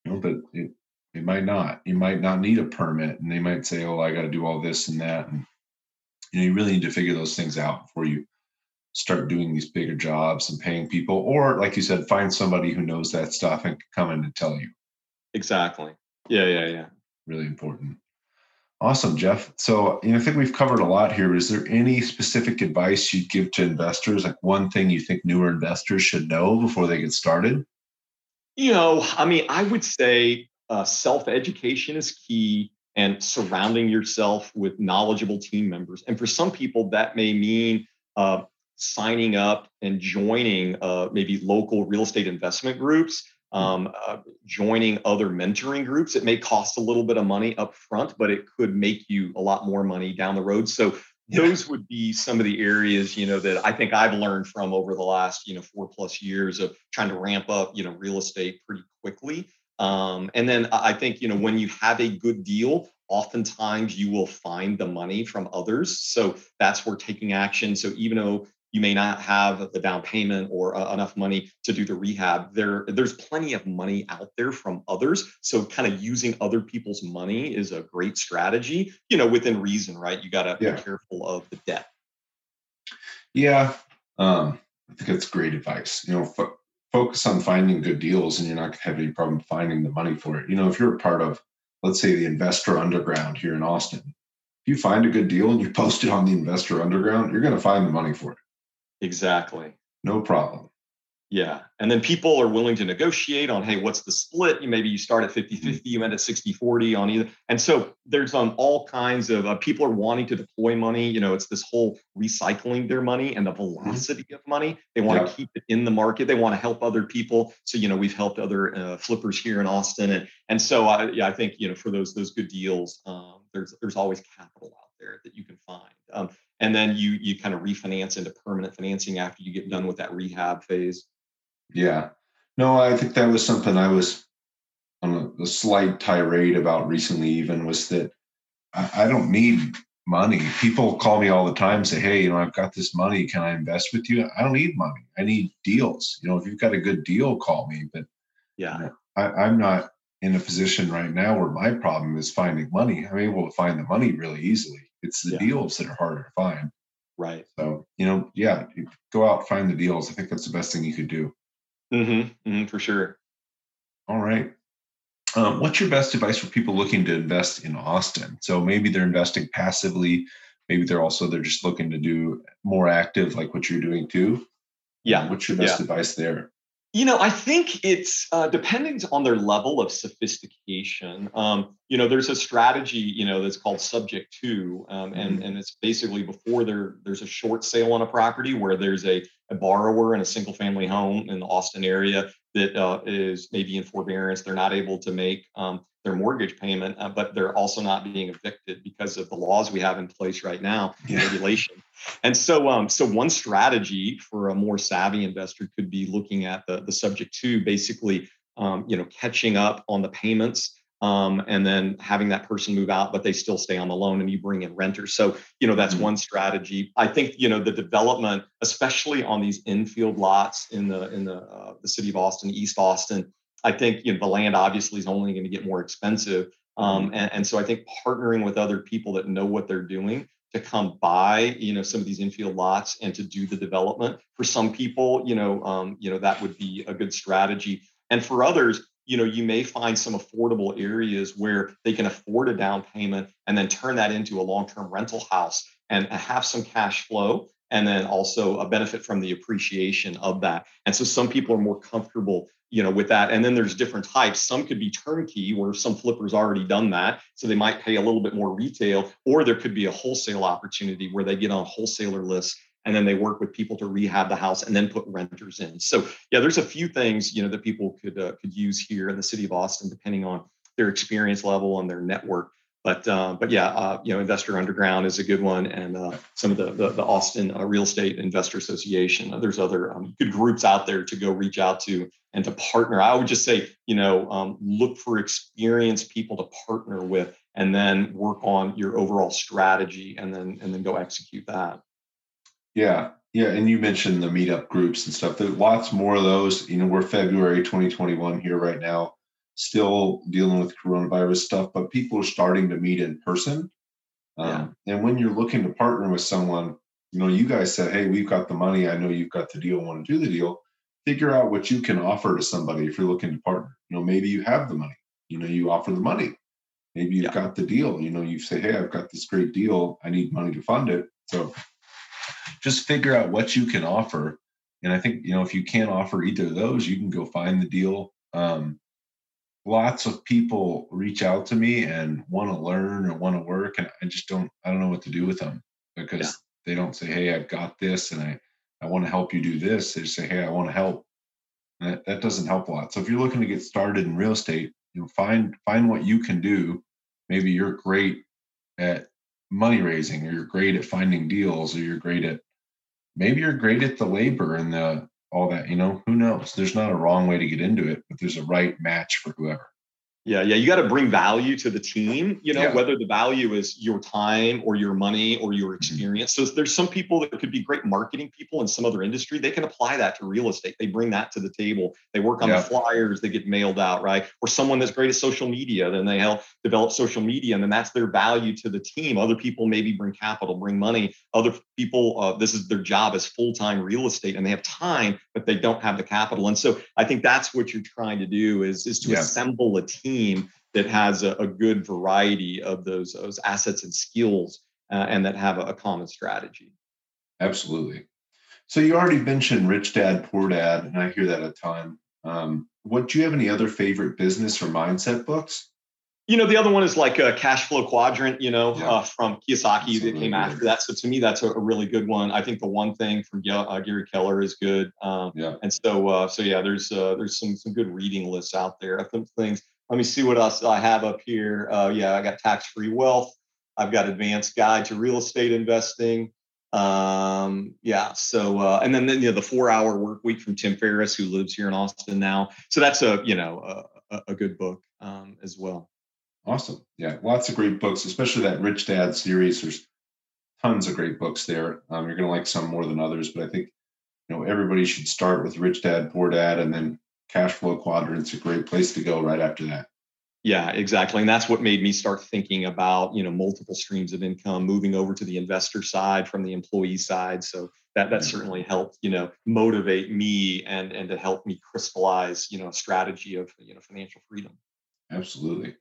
You know, but it, it might not. You might not need a permit, and they might say, "Oh, I got to do all this and that." And you know, you really need to figure those things out before you start doing these bigger jobs and paying people or like you said find somebody who knows that stuff and come in and tell you exactly yeah yeah yeah really important awesome jeff. So you know, i think we've covered a lot here is there any specific advice you'd give to investors? Like one thing you think newer investors should know before they get started? You know i mean i would say uh, self-education is key and surrounding yourself with knowledgeable team members. And for some people that may mean uh, signing up and joining uh, maybe local real estate investment groups. Um, uh, joining other mentoring groups. It may cost a little bit of money up front, but it could make you a lot more money down the road. So yeah. those would be some of the areas you know that I think I've learned from over the last you know four plus years of trying to ramp up you know real estate pretty quickly. Um, and then I think you know when you have a good deal, oftentimes you will find the money from others. So that's where taking action. So even though you may not have the down payment or uh, enough money to do the rehab. There there's plenty of money out there from others. So kind of using other people's money is a great strategy you know within reason right? You got to yeah. be careful of the debt. Yeah. Um, i think that's great advice. You know fo- focus on finding good deals and you're not going to have any problem finding the money for it. You know if you're a part of let's say the investor underground here in austin if you find a good deal and you post it on the investor underground you're going to find the money for it Exactly. No problem. Yeah. And then people are willing to negotiate on, hey, what's the split? You maybe you start at 50 50, mm-hmm. you end at 60 40 on either. And so there's um, all kinds of uh, people are wanting to deploy money. You know, it's this whole recycling their money and the mm-hmm. velocity of money. They want yeah. to keep it in the market. They want to help other people. So, you know, we've helped other uh, flippers here in Austin. And, and so, I, yeah, I think, you know, for those, those good deals, um, there's, there's always capital out there that you can find. Um, and then you you kind of refinance into permanent financing after you get done with that rehab phase. Yeah, no, I think that was something I was on a, a slight tirade about recently. Even was that I, I don't need money. People call me all the time, say, "Hey, you know, I've got this money. Can I invest with you?" I don't need money. I need deals. You know, if you've got a good deal, call me. But yeah, you know, I, I'm not in a position right now where my problem is finding money. I'm able to find the money really easily. It's the yeah. deals that are harder to find. Right. So, you know, yeah, go out, find the deals. I think that's the best thing you could do. Mm-hmm, mm-hmm for sure. All right. Um, what's your best advice for people looking to invest in Austin? So maybe they're investing passively. Maybe they're also they're just looking to do more active, like what you're doing too. Yeah. What's your best yeah. advice there? You know, I think it's uh, depending on their level of sophistication. Um, you know, there's a strategy, you know, that's called subject to, um, and mm-hmm. and it's basically before there there's a short sale on a property where there's a, a borrower in a single family home in the Austin area that uh, is maybe in forbearance. They're not able to make um, their mortgage payment, uh, but they're also not being evicted because of the laws we have in place right now, yeah. regulation. And so, um, so one strategy for a more savvy investor could be looking at the the subject to basically, um, you know, catching up on the payments. Um, and then having that person move out, but they still stay on the loan, and you bring in renters. So, you know, that's mm-hmm. one strategy. I think, you know, the development, especially on these infill lots in the in the uh, the city of Austin, East Austin, I think you know the land obviously is only going to get more expensive, um, mm-hmm. and, and so I think partnering with other people that know what they're doing to come buy, you know, some of these infill lots and to do the development. For some people, you know, um, you know that would be a good strategy, and for others, you know, you may find some affordable areas where they can afford a down payment and then turn that into a long-term rental house and have some cash flow and then also a benefit from the appreciation of that. And so some people are more comfortable, you know, with that. And then there's different types. Some could be turnkey, where some flippers already done that, so they might pay a little bit more retail, or there could be a wholesale opportunity where they get on wholesaler lists and then they work with people to rehab the house and then put renters in. So yeah, there's a few things you know that people could uh, could use here in the city of Austin, depending on their experience level and their network. But uh, but yeah, uh, you know, Investor Underground is a good one, and uh, some of the the, the Austin uh, Real Estate Investor Association. Uh, there's other um, good groups out there to go reach out to and to partner. I would just say, you know, um, look for experienced people to partner with, and then work on your overall strategy, and then and then go execute that. Yeah, yeah, and you mentioned the meetup groups and stuff. There's lots more of those. You know, we're February 2021 here right now still dealing with coronavirus stuff, but people are starting to meet in person. Um, yeah. And when you're looking to partner with someone, you know, you guys said, "Hey, we've got the money. I know you've got the deal. Want to do the deal?" Figure out what you can offer to somebody if you're looking to partner. You know, maybe you have the money. You know, you offer the money. Maybe you've yeah. got the deal. You know, you say, "Hey, I've got this great deal. I need money to fund it." So, just figure out what you can offer. And I think you know if you can't offer either of those, you can go find the deal. Um, lots of people reach out to me and want to learn or want to work and i just don't i don't know what to do with them because yeah. they don't say hey i've got this and i i want to help you do this they say hey i want to help and that, that doesn't help a lot so if you're looking to get started in real estate you know find find what you can do maybe you're great at money raising or you're great at finding deals or you're great at maybe you're great at the labor and the all that you know who knows? There's not a wrong way to get into it but there's a right match for whoever yeah, yeah, you got to bring value to the team, you know, yeah. whether the value is your time or your money or your mm-hmm. experience. So there's some people that could be great marketing people in some other industry. They can apply that to real estate. They bring that to the table. They work on yeah. the flyers that get mailed out, right? Or someone that's great at social media, then they help develop social media and then that's their value to the team. Other people maybe bring capital, bring money. Other people, uh, this is their job as full-time real estate and they have time, but they don't have the capital. And so I think that's what you're trying to do is, is to yeah. assemble a team team that has a, a good variety of those, those assets and skills uh, and that have a, a, common strategy. Absolutely. So you already mentioned Rich Dad Poor Dad, and I hear that a ton. Um, what do you have any other favorite business or mindset books? You know, the other one is like a cash flow quadrant, you know, yeah. uh, from Kiyosaki Absolutely. that came after that. So to me, that's a, a, really good one. I think the one thing from uh, Gary Keller is good. Um, yeah. And so, uh, so yeah, there's uh, there's some some good reading lists out there. Think things let me see what else I have up here. Uh, yeah, I got tax free wealth. I've got advanced guide to real estate investing. Um, yeah. So, uh, and then, then, you know, the four hour work week from Tim Ferriss, who lives here in Austin now. So that's a, you know, a, a good book um, as well. Awesome. Yeah. Lots of great books, especially that Rich Dad series. There's tons of great books there. Um, you're going to like some more than others, but I think, you know, everybody should start with Rich Dad, Poor Dad, and then cash flow quadrant's is a great place to go right after that. Yeah, exactly. And that's what made me start thinking about, you know, multiple streams of income, moving over to the investor side from the employee side. So that that certainly helped, you know, motivate me and and to help me crystallize, you know, a strategy of, you know, financial freedom. Absolutely.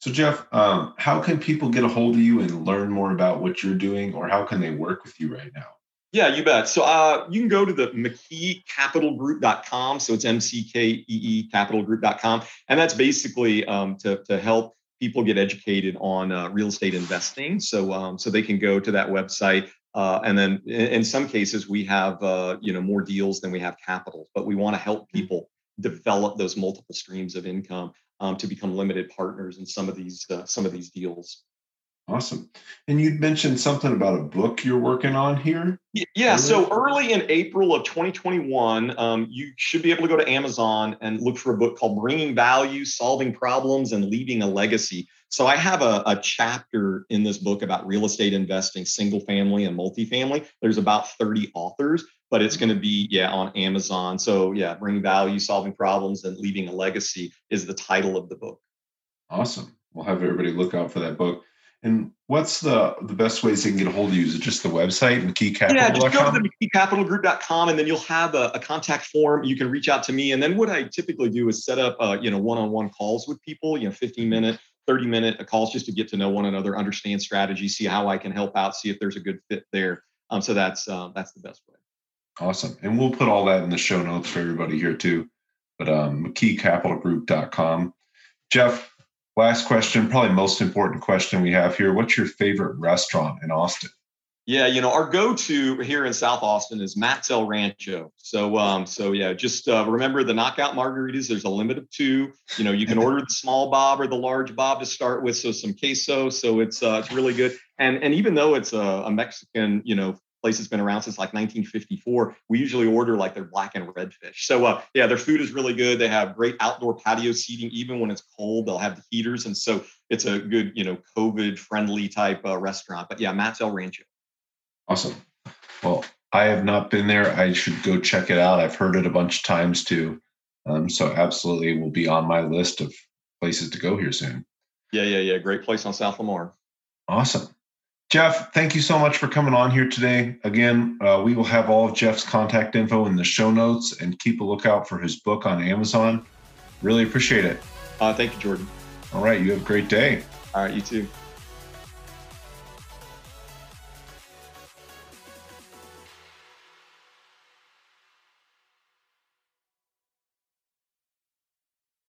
So Jeff, um, how can people get a hold of you and learn more about what you're doing, or how can they work with you right now? Yeah, you bet. So uh, you can go to the McKeeCapitalGroup.com. So it's M C K E E capitalgroup.com. And that's basically um, to, to help people get educated on uh, real estate investing. So, um, so they can go to that website. Uh, and then in, in, some cases, we have uh, you know more deals than we have capital, but we want to help mm-hmm. people develop those multiple streams of income um, to become limited partners in some of these uh, some of these deals. Awesome. And you'd mentioned something about a book you're working on here. Yeah. So early in April of 2021, um, you should be able to go to Amazon and look for a book called Bringing Value, Solving Problems, and Leaving a Legacy. So I have a, a chapter in this book about real estate investing, single family and multifamily. There's about 30 authors, but it's going to be, yeah, on Amazon. So yeah, Bringing Value, Solving Problems, and Leaving a Legacy is the title of the book. Awesome. We'll have everybody look out for that book. And what's the the best ways they can get a hold of you? Is it just the website McKeeCapital.com? Yeah, just go to the McKeeCapitalGroup.com and then you'll have a, a, contact form. You can reach out to me. And then what I typically do is set up, uh, you know, one-on-one calls with people, you know, 15 minute, 30 minute calls just to get to know one another, understand strategy, see how I can help out, see if there's a good fit there. Um, so that's uh, that's the best way. Awesome. And we'll put all that in the show notes for everybody here too. But um, McKeeCapitalGroup.com. Jeff, last question, probably most important question we have here. What's your favorite restaurant in Austin? Yeah, you know, our go-to here in South Austin is Matt's El Rancho. So, um, so yeah, just uh, remember the knockout margaritas. There's a limit of two. You know, you can order the small bob or the large bob to start with. So some queso. So it's uh, it's really good. And and even though it's a, a Mexican, you know, place that's been around since like 1954. We usually order like their blackened redfish. So uh, yeah, their food is really good. They have great outdoor patio seating, even when it's cold. They'll have the heaters, and so it's a good, you know, COVID friendly type uh, restaurant. But yeah, Matt's El Rancho. Awesome. Well, I have not been there. I should go check it out. I've heard it a bunch of times too. Um, so absolutely will be on my list of places to go here soon. Yeah, yeah, yeah. Great place on South Lamar. Awesome. Jeff, thank you so much for coming on here today. Again, uh, we will have all of Jeff's contact info in the show notes and keep a lookout for his book on Amazon. Really appreciate it. Uh, thank you, Jordan. All right. You have a great day. All right. You too.